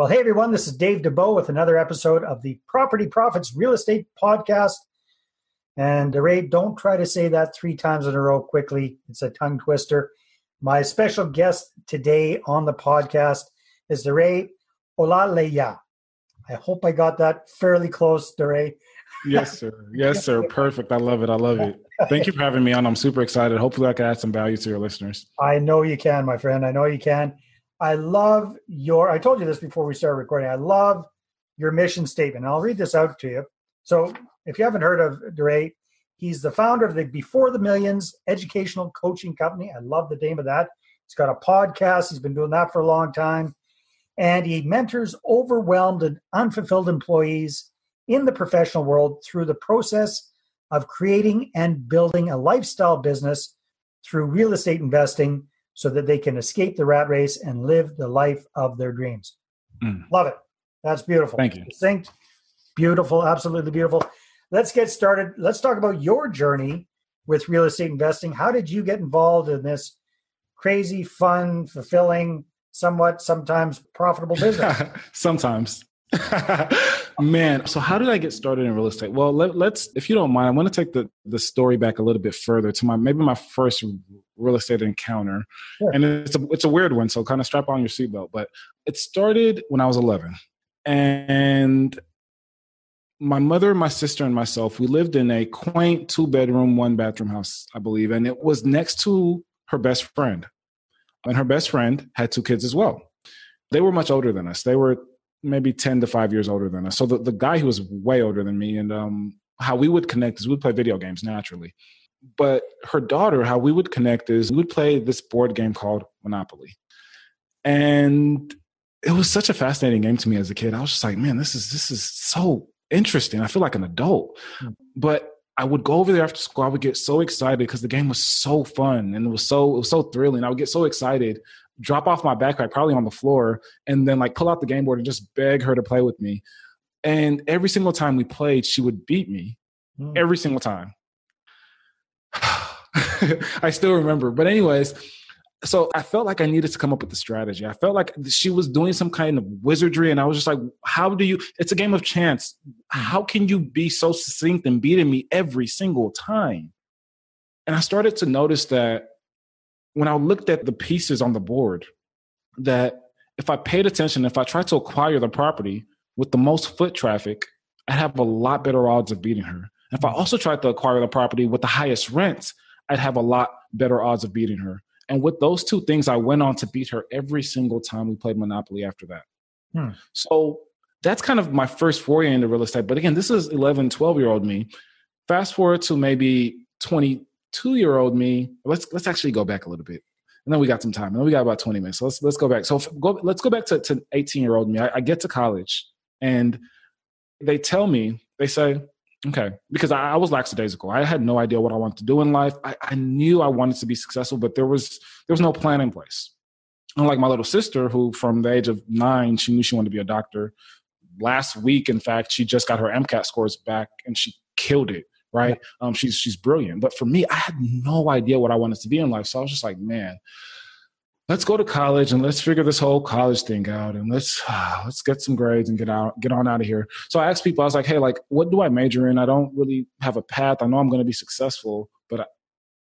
Well, hey everyone, this is Dave Dubeau with another episode of the Property Profits Real Estate Podcast. And uh, Ray, don't try to say that three times in a row quickly. It's a tongue twister. My special guest today on the podcast is Ray Olaleye. I hope I got that fairly close, Ray. Yes, sir. Yes, sir. Perfect. I love it. I love it. Thank you for having me on. I'm super excited. Hopefully, I can add some value to your listeners. I know you can, my friend. I know you can. I love your, I told you this before we started recording. I love your mission statement. I'll read this out to you. So, if you haven't heard of Daray, he's the founder of the Before the Millions educational coaching company. I love the name of that. He's got a podcast, he's been doing that for a long time. And he mentors overwhelmed and unfulfilled employees in the professional world through the process of creating and building a lifestyle business through real estate investing so that they can escape the rat race and live the life of their dreams. Mm. Love it. That's beautiful. Thank you. Distinct, beautiful, absolutely beautiful. Let's get started. Let's talk about your journey with real estate investing. How did you get involved in this crazy, fun, fulfilling, somewhat sometimes profitable business? sometimes. Man, so how did I get started in real estate? Well, let, us if you don't mind, I want to take the, the story back a little bit further to my maybe my first real estate encounter, sure. and it's a it's a weird one. So kind of strap on your seatbelt. But it started when I was 11, and my mother, my sister, and myself we lived in a quaint two bedroom, one bathroom house, I believe, and it was next to her best friend, and her best friend had two kids as well. They were much older than us. They were maybe 10 to 5 years older than us. So the, the guy who was way older than me and um, how we would connect is we'd play video games naturally. But her daughter, how we would connect is we would play this board game called Monopoly. And it was such a fascinating game to me as a kid. I was just like, man, this is this is so interesting. I feel like an adult. Mm. But I would go over there after school. I would get so excited because the game was so fun and it was so it was so thrilling. I would get so excited drop off my backpack, probably on the floor, and then like pull out the game board and just beg her to play with me. And every single time we played, she would beat me. Mm. Every single time. I still remember. But, anyways, so I felt like I needed to come up with a strategy. I felt like she was doing some kind of wizardry, and I was just like, how do you? It's a game of chance. How can you be so succinct and beating me every single time? And I started to notice that when I looked at the pieces on the board, that if I paid attention, if I tried to acquire the property with the most foot traffic, I'd have a lot better odds of beating her. If I also tried to acquire the property with the highest rents, I'd have a lot better odds of beating her. And with those two things, I went on to beat her every single time we played Monopoly after that. Hmm. So that's kind of my first foray into real estate. But again, this is 11, 12 year old me. Fast forward to maybe 22 year old me, let's let's actually go back a little bit. And then we got some time. And then we got about 20 minutes. So let's let's go back. So go, let's go back to, to 18 year old me. I, I get to college and they tell me, they say, okay, because I, I, was lackadaisical. I had no idea what I wanted to do in life. I, I knew I wanted to be successful, but there was there was no plan in place. Unlike my little sister, who from the age of nine, she knew she wanted to be a doctor. Last week, in fact, she just got her MCAT scores back and she killed it right? Um, she's she's brilliant. But for me, I had no idea what I wanted to be in life. So I was just like, man, let's go to college and let's figure this whole college thing out and let's let's get some grades and get out get on out of here. So I asked people, I was like, hey, like, what do I major in? I don't really have a path. I know I'm going to be successful, but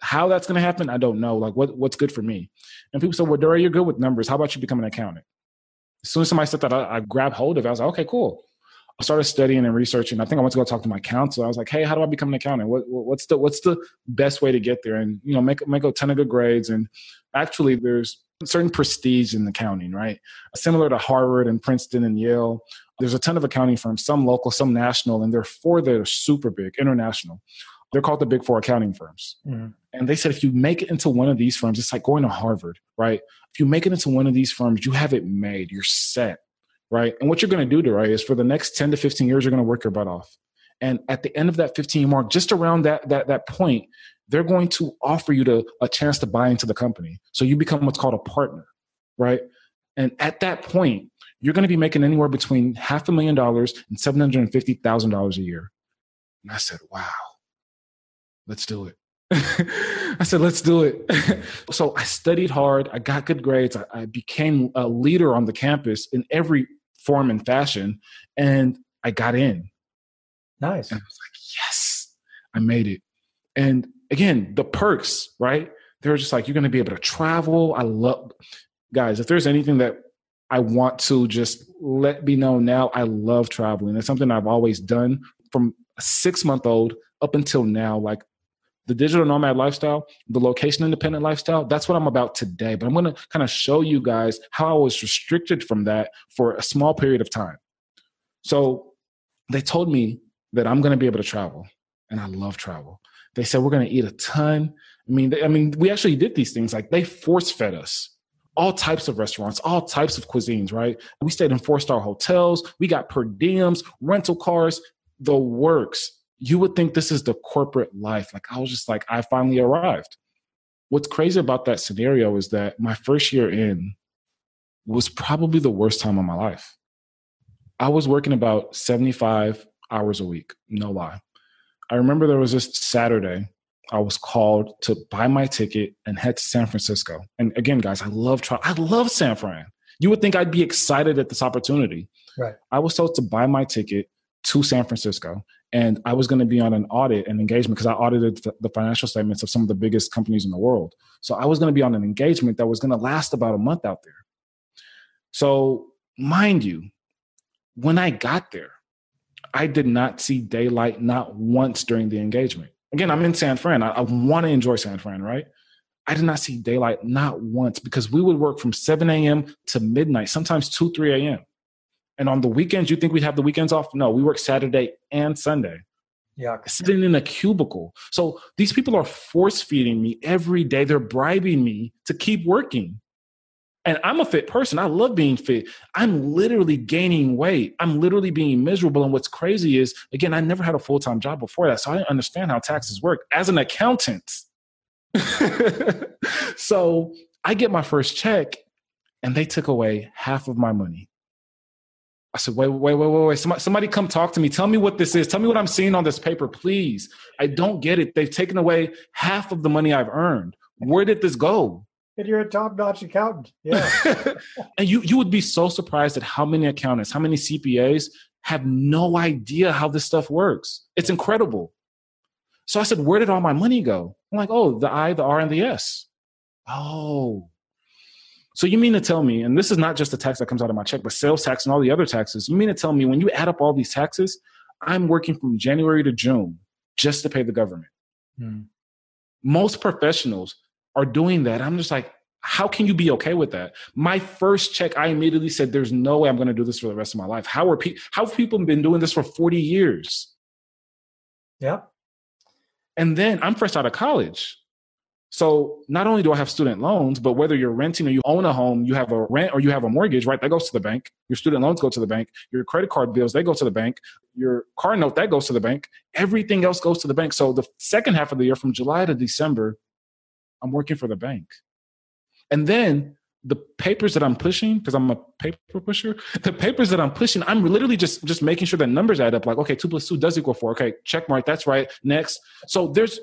how that's going to happen, I don't know. Like, what what's good for me? And people said, well, Dory, you're good with numbers. How about you become an accountant? As soon as somebody said that, I, I grabbed hold of it. I was like, okay, cool. I started studying and researching. I think I went to go talk to my counselor. I was like, "Hey, how do I become an accountant? What, what's the what's the best way to get there?" And you know, make make a ton of good grades. And actually, there's certain prestige in accounting, right? Similar to Harvard and Princeton and Yale. There's a ton of accounting firms, some local, some national, and there are four that are super big, international. They're called the Big Four accounting firms. Mm-hmm. And they said if you make it into one of these firms, it's like going to Harvard, right? If you make it into one of these firms, you have it made. You're set right? And what you're going to do, Daray, is for the next 10 to 15 years, you're going to work your butt off. And at the end of that 15 mark, just around that, that, that point, they're going to offer you to, a chance to buy into the company. So you become what's called a partner, right? And at that point, you're going to be making anywhere between half a million dollars and $750,000 a year. And I said, wow, let's do it. I said, let's do it. so I studied hard. I got good grades. I, I, became a leader on the campus in every form and fashion. And I got in. Nice. And I was like, yes, I made it. And again, the perks, right? They're just like, you're going to be able to travel. I love, guys, if there's anything that I want to just let be known now, I love traveling. It's something I've always done from a six month old up until now. Like the digital nomad lifestyle, the location independent lifestyle, that's what I'm about today. But I'm going to kind of show you guys how I was restricted from that for a small period of time. So they told me that I'm going to be able to travel, and I love travel. They said we're going to eat a ton. I mean, they, I mean, we actually did these things. Like they force fed us all types of restaurants, all types of cuisines, right? We stayed in four star hotels. We got per diems, rental cars, the works. You would think this is the corporate life. Like I was just like, I finally arrived. What's crazy about that scenario is that my first year in was probably the worst time of my life. I was working about 75 hours a week, no lie. I remember there was this Saturday I was called to buy my ticket and head to San Francisco. And again, guys, I love tra- I love San Fran. You would think I'd be excited at this opportunity. Right. I was told to buy my ticket to San Francisco, and I was going to be on an audit and engagement because I audited the financial statements of some of the biggest companies in the world. So I was going to be on an engagement that was going to last about a month out there. So, mind you, when I got there, I did not see daylight not once during the engagement. Again, I'm in San Fran. I, I want to enjoy San Fran, right? I did not see daylight not once because we would work from 7 a.m. to midnight, sometimes 2, 3 a.m. And on the weekends, you think we'd have the weekends off? No, we work Saturday and Sunday. Yeah. Sitting in a cubicle. So these people are force feeding me every day. They're bribing me to keep working. And I'm a fit person. I love being fit. I'm literally gaining weight. I'm literally being miserable. And what's crazy is, again, I never had a full time job before that. So I didn't understand how taxes work as an accountant. so I get my first check and they took away half of my money. I said, wait, wait, wait, wait, wait. Somebody, somebody come talk to me. Tell me what this is. Tell me what I'm seeing on this paper, please. I don't get it. They've taken away half of the money I've earned. Where did this go? And you're a top-notch accountant. Yeah. and you you would be so surprised at how many accountants, how many CPAs have no idea how this stuff works. It's incredible. So I said, where did all my money go? I'm like, oh, the I, the R, and the S. Oh. So you mean to tell me, and this is not just the tax that comes out of my check, but sales tax and all the other taxes. You mean to tell me when you add up all these taxes, I'm working from January to June just to pay the government. Hmm. Most professionals are doing that. I'm just like, how can you be okay with that? My first check, I immediately said, "There's no way I'm going to do this for the rest of my life." How are people? How have people been doing this for 40 years? Yeah. And then I'm fresh out of college. So not only do I have student loans, but whether you're renting or you own a home, you have a rent or you have a mortgage, right? That goes to the bank. Your student loans go to the bank. Your credit card bills, they go to the bank. Your car note, that goes to the bank. Everything else goes to the bank. So the second half of the year, from July to December, I'm working for the bank. And then the papers that I'm pushing, because I'm a paper pusher, the papers that I'm pushing, I'm literally just just making sure that numbers add up. Like, okay, two plus two does equal four. Okay, check mark, that's right. Next. So there's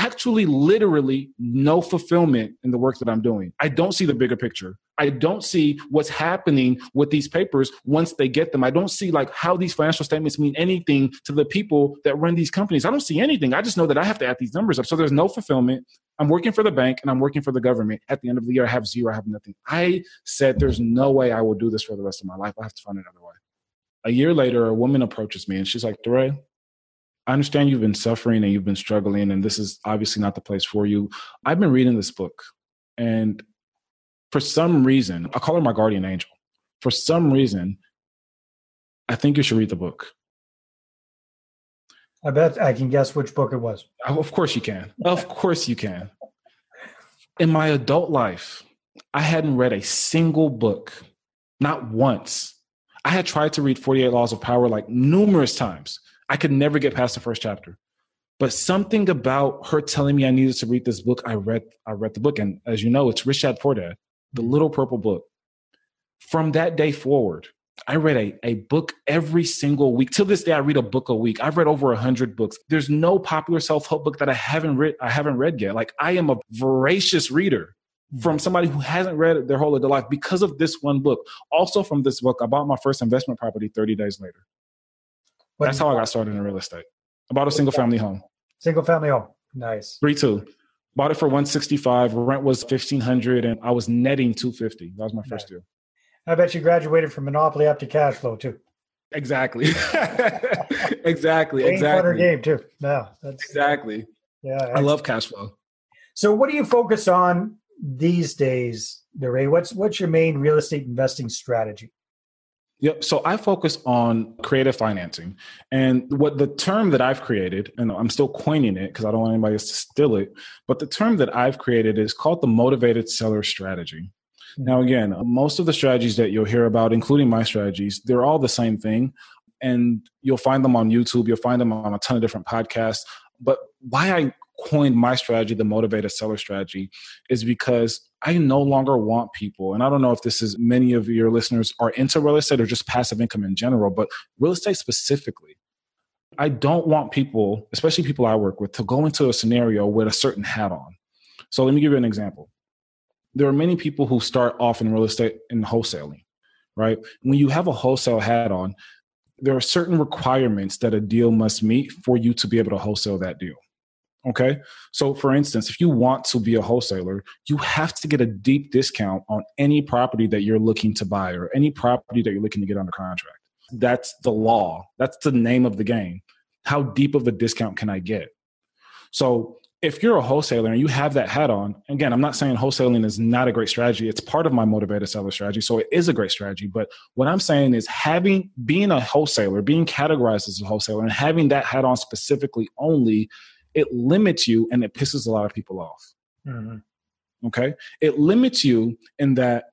actually literally no fulfillment in the work that I'm doing. I don't see the bigger picture. I don't see what's happening with these papers once they get them. I don't see like how these financial statements mean anything to the people that run these companies. I don't see anything. I just know that I have to add these numbers up. So there's no fulfillment. I'm working for the bank and I'm working for the government. At the end of the year, I have zero, I have nothing. I said, there's no way I will do this for the rest of my life. I have to find another way. A year later, a woman approaches me and she's like, Daray, I understand you've been suffering and you've been struggling, and this is obviously not the place for you. I've been reading this book, and for some reason, I call her my guardian angel. For some reason, I think you should read the book. I bet I can guess which book it was. Of course you can. Of course you can. In my adult life, I hadn't read a single book, not once. I had tried to read 48 Laws of Power like numerous times. I could never get past the first chapter. But something about her telling me I needed to read this book, I read I read the book. And as you know, it's Rich Dad Poor Dad, the mm-hmm. little purple book. From that day forward, I read a, a book every single week. Till this day, I read a book a week. I've read over a hundred books. There's no popular self-help book that I haven't read, I haven't read yet. Like I am a voracious reader. Mm-hmm. from somebody who hasn't read it their whole of their life because of this one book. Also, from this book, I bought my first investment property 30 days later. What That's how I got started in real estate. I bought a single family home. Single family home. Nice. Three two. Bought it for 165. Rent was 1500 and I was netting 250. That was my first deal. I bet you graduated from Monopoly up to cash flow too. Exactly. exactly. exactly. game too. No, that's exactly. Yeah. I love cash flow. So what do you focus on these days, Ray? What's what's your main real estate investing strategy? Yep. So I focus on creative financing. And what the term that I've created, and I'm still coining it because I don't want anybody else to steal it, but the term that I've created is called the motivated seller strategy. Hmm. Now, again, most of the strategies that you'll hear about, including my strategies, they're all the same thing. And you'll find them on YouTube, you'll find them on a ton of different podcasts. But why I coined my strategy, the motivated seller strategy, is because I no longer want people, and I don't know if this is many of your listeners are into real estate or just passive income in general, but real estate specifically. I don't want people, especially people I work with, to go into a scenario with a certain hat on. So let me give you an example. There are many people who start off in real estate in wholesaling, right? When you have a wholesale hat on, there are certain requirements that a deal must meet for you to be able to wholesale that deal. Okay. So, for instance, if you want to be a wholesaler, you have to get a deep discount on any property that you're looking to buy or any property that you're looking to get under contract. That's the law. That's the name of the game. How deep of a discount can I get? So, if you're a wholesaler and you have that hat on, again, I'm not saying wholesaling is not a great strategy. It's part of my motivated seller strategy. So it is a great strategy. But what I'm saying is having, being a wholesaler, being categorized as a wholesaler and having that hat on specifically only it limits you and it pisses a lot of people off. Mm-hmm. Okay. It limits you in that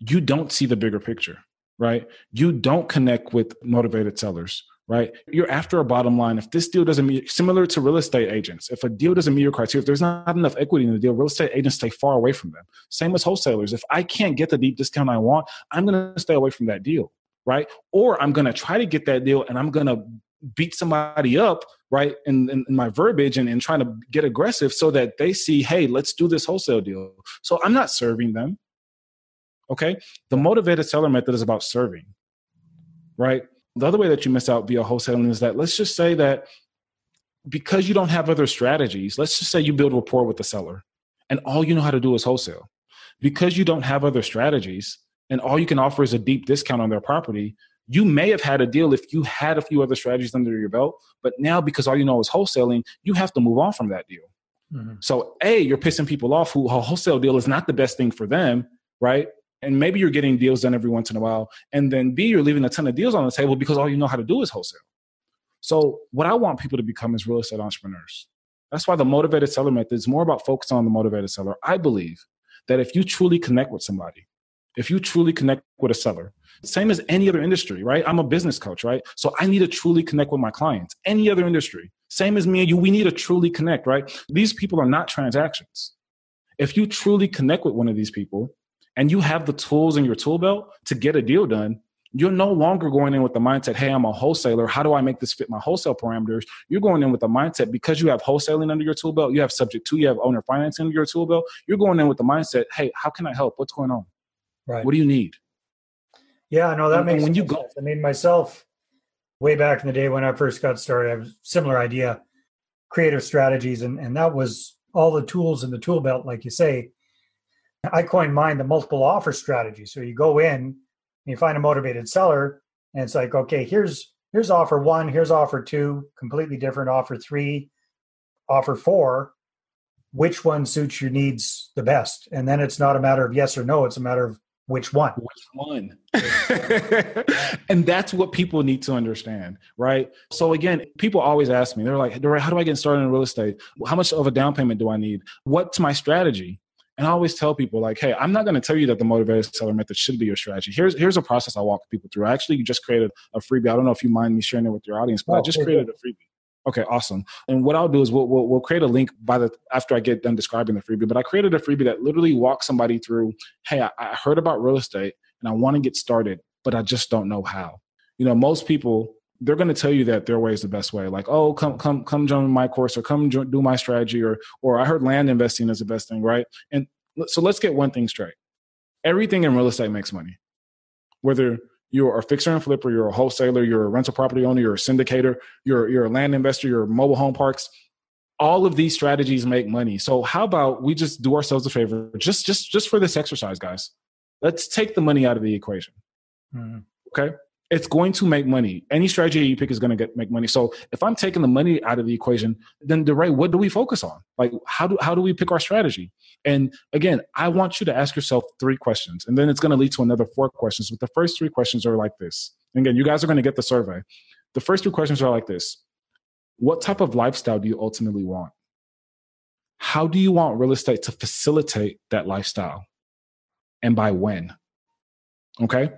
you don't see the bigger picture, right? You don't connect with motivated sellers, right? You're after a bottom line. If this deal doesn't meet, similar to real estate agents, if a deal doesn't meet your criteria, if there's not enough equity in the deal, real estate agents stay far away from them. Same as wholesalers. If I can't get the deep discount I want, I'm going to stay away from that deal, right? Or I'm going to try to get that deal and I'm going to beat somebody up right in, in, in, my verbiage and, and trying to get aggressive so that they see hey let's do this wholesale deal. So i'm not serving them okay? The motivated seller method is about serving right? The other way that you miss out via wholesaling is that let's just say that because you don't have other strategies let's just say you build rapport with the seller and all you know how to do is wholesale. Because you don't have other strategies and all you can offer is a deep discount on their property you may have had a deal if you had a few other strategies under your belt, but now because all you know is wholesaling, you have to move on from that deal. Mm-hmm. So, A, you're pissing people off who a wholesale deal is not the best thing for them, right? And maybe you're getting deals done every once in a while. And then B, you're leaving a ton of deals on the table because all you know how to do is wholesale. So, what I want people to become is real estate entrepreneurs. That's why the motivated seller method is more about focusing on the motivated seller. I believe that if you truly connect with somebody, if you truly connect with a seller, same as any other industry, right? I'm a business coach, right? So I need to truly connect with my clients. Any other industry, same as me and you, we need to truly connect, right? These people are not transactions. If you truly connect with one of these people and you have the tools in your tool belt to get a deal done, you're no longer going in with the mindset, hey, I'm a wholesaler. How do I make this fit my wholesale parameters? You're going in with the mindset because you have wholesaling under your tool belt, you have subject to, you have owner financing under your tool belt. You're going in with the mindset, hey, how can I help? What's going on? Right. What do you need? Yeah, no, that and, makes when you go. Sense. I mean, myself, way back in the day when I first got started, I was similar idea, creative strategies, and and that was all the tools in the tool belt, like you say. I coined mine the multiple offer strategy. So you go in, you find a motivated seller, and it's like, okay, here's here's offer one, here's offer two, completely different offer three, offer four. Which one suits your needs the best? And then it's not a matter of yes or no; it's a matter of which one? Which one? and that's what people need to understand, right? So again, people always ask me, they're like, how do I get started in real estate? How much of a down payment do I need? What's my strategy? And I always tell people like, hey, I'm not going to tell you that the motivated seller method should be your strategy. Here's here's a process I walk people through. I actually just created a freebie. I don't know if you mind me sharing it with your audience, but oh, I just created a freebie. Okay, awesome. And what I'll do is we'll, we'll, we'll create a link by the after I get done describing the freebie. But I created a freebie that literally walks somebody through. Hey, I, I heard about real estate and I want to get started, but I just don't know how. You know, most people they're going to tell you that their way is the best way. Like, oh, come come come join my course or come do my strategy or or I heard land investing is the best thing, right? And so let's get one thing straight. Everything in real estate makes money. Whether you're a fixer and flipper, you're a wholesaler, you're a rental property owner, you're a syndicator, you're you're a land investor, you're mobile home parks. All of these strategies make money. So how about we just do ourselves a favor, just just just for this exercise, guys. Let's take the money out of the equation. Mm-hmm. Okay it's going to make money. Any strategy you pick is going to get make money. So if I'm taking the money out of the equation, then the right, what do we focus on? Like how do how do we pick our strategy? And again, I want you to ask yourself three questions, and then it's going to lead to another four questions. But the first three questions are like this. And again, you guys are going to get the survey. The first three questions are like this: What type of lifestyle do you ultimately want? How do you want real estate to facilitate that lifestyle? And by when? Okay.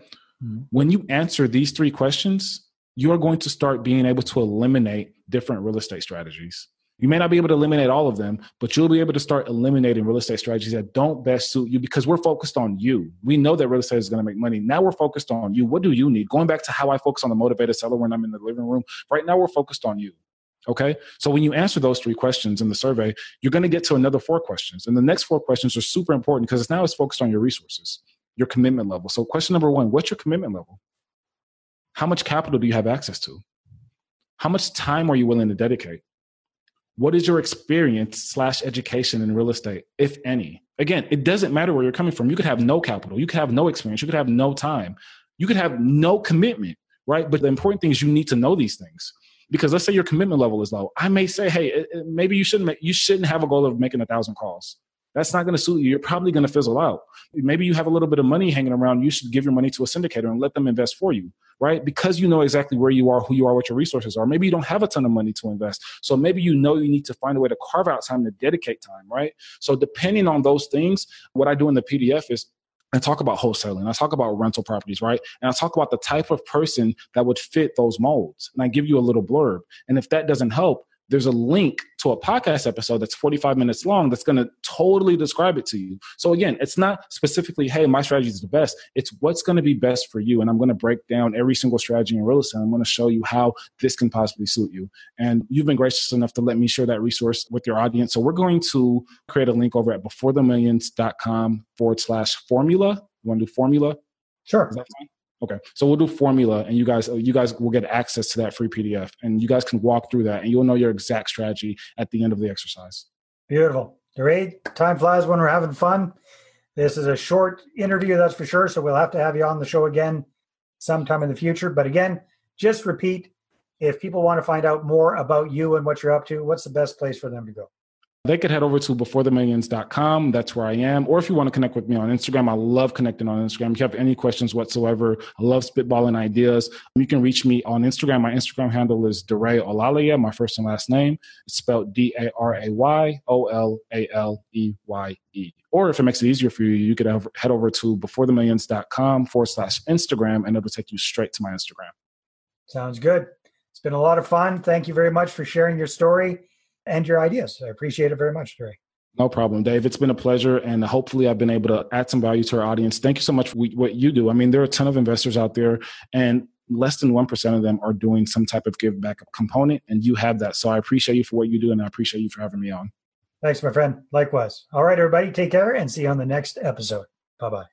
Mm-hmm. When you answer these three questions, you are going to start being able to eliminate different real estate strategies. You may not be able to eliminate all of them, but you'll be able to start eliminating real estate strategies that don't best suit you because we're focused on you. We know that real estate is going to make money. Now we're focused on you. What do you need? Going back to how I focus on the motivated seller when I'm in the living room, right now we're focused on you. Okay. So when you answer those three questions in the survey, you're going to get to another four questions. And the next four questions are super important because it's now it's focused on your resources your commitment level. So, question number one what's your commitment level? How much capital do you have access to? How much time are you willing to dedicate? What is your experience slash education in real estate, if any? Again, it doesn't matter where you're coming from. You could have no capital, you could have no experience, you could have no time, you could have no commitment, right? But the important thing is you need to know these things because let's say your commitment level is low. I may say, hey, maybe you shouldn't make, you shouldn't have a goal of making a thousand calls. That's not going to suit you. You're probably going to fizzle out. Maybe you have a little bit of money hanging around. You should give your money to a syndicator and let them invest for you, right? Because you know exactly where you are, who you are, what your resources are. Maybe you don't have a ton of money to invest. So maybe you know you need to find a way to carve out time to dedicate time, right? So depending on those things, what I do in the PDF is I talk about wholesaling. I talk about rental properties, right? And I talk about the type of person that would fit those molds. And I give you a little blurb. And if that doesn't help, there's a link to a podcast episode that's 45 minutes long that's going to totally describe it to you. So again, it's not specifically, hey, my strategy is the best. It's what's going to be best for you. And I'm going to break down every single strategy in real estate. I'm going to show you how this can possibly suit you. And you've been gracious enough to let me share that resource with your audience. So we're going to create a link over at beforethemillions.com forward slash formula. You want to do formula? Sure. Okay, so we'll do formula, and you guys you guys will get access to that free PDF, and you guys can walk through that, and you'll know your exact strategy at the end of the exercise. Beautiful, great. Time flies when we're having fun. This is a short interview, that's for sure. So we'll have to have you on the show again sometime in the future. But again, just repeat if people want to find out more about you and what you're up to, what's the best place for them to go? They could head over to beforethemillions.com. That's where I am. Or if you want to connect with me on Instagram, I love connecting on Instagram. If you have any questions whatsoever, I love spitballing ideas. You can reach me on Instagram. My Instagram handle is Daray Olaleye, my first and last name. It's spelled D A R A Y O L A L E Y E. Or if it makes it easier for you, you could head over to beforethemillions.com forward slash Instagram and it'll take you straight to my Instagram. Sounds good. It's been a lot of fun. Thank you very much for sharing your story and your ideas. I appreciate it very much, Jerry. No problem, Dave. It's been a pleasure, and hopefully, I've been able to add some value to our audience. Thank you so much for what you do. I mean, there are a ton of investors out there, and less than 1% of them are doing some type of give back component, and you have that. So I appreciate you for what you do, and I appreciate you for having me on. Thanks, my friend. Likewise. All right, everybody, take care and see you on the next episode. Bye bye.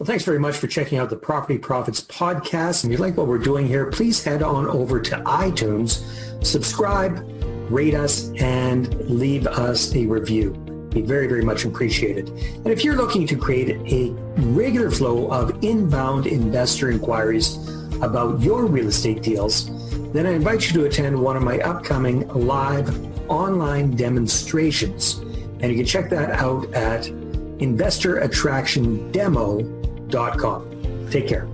Well, thanks very much for checking out the Property Profits podcast. And if you like what we're doing here, please head on over to iTunes, subscribe rate us, and leave us a review. Be very, very much appreciated. And if you're looking to create a regular flow of inbound investor inquiries about your real estate deals, then I invite you to attend one of my upcoming live online demonstrations. And you can check that out at investorattractiondemo.com. Take care.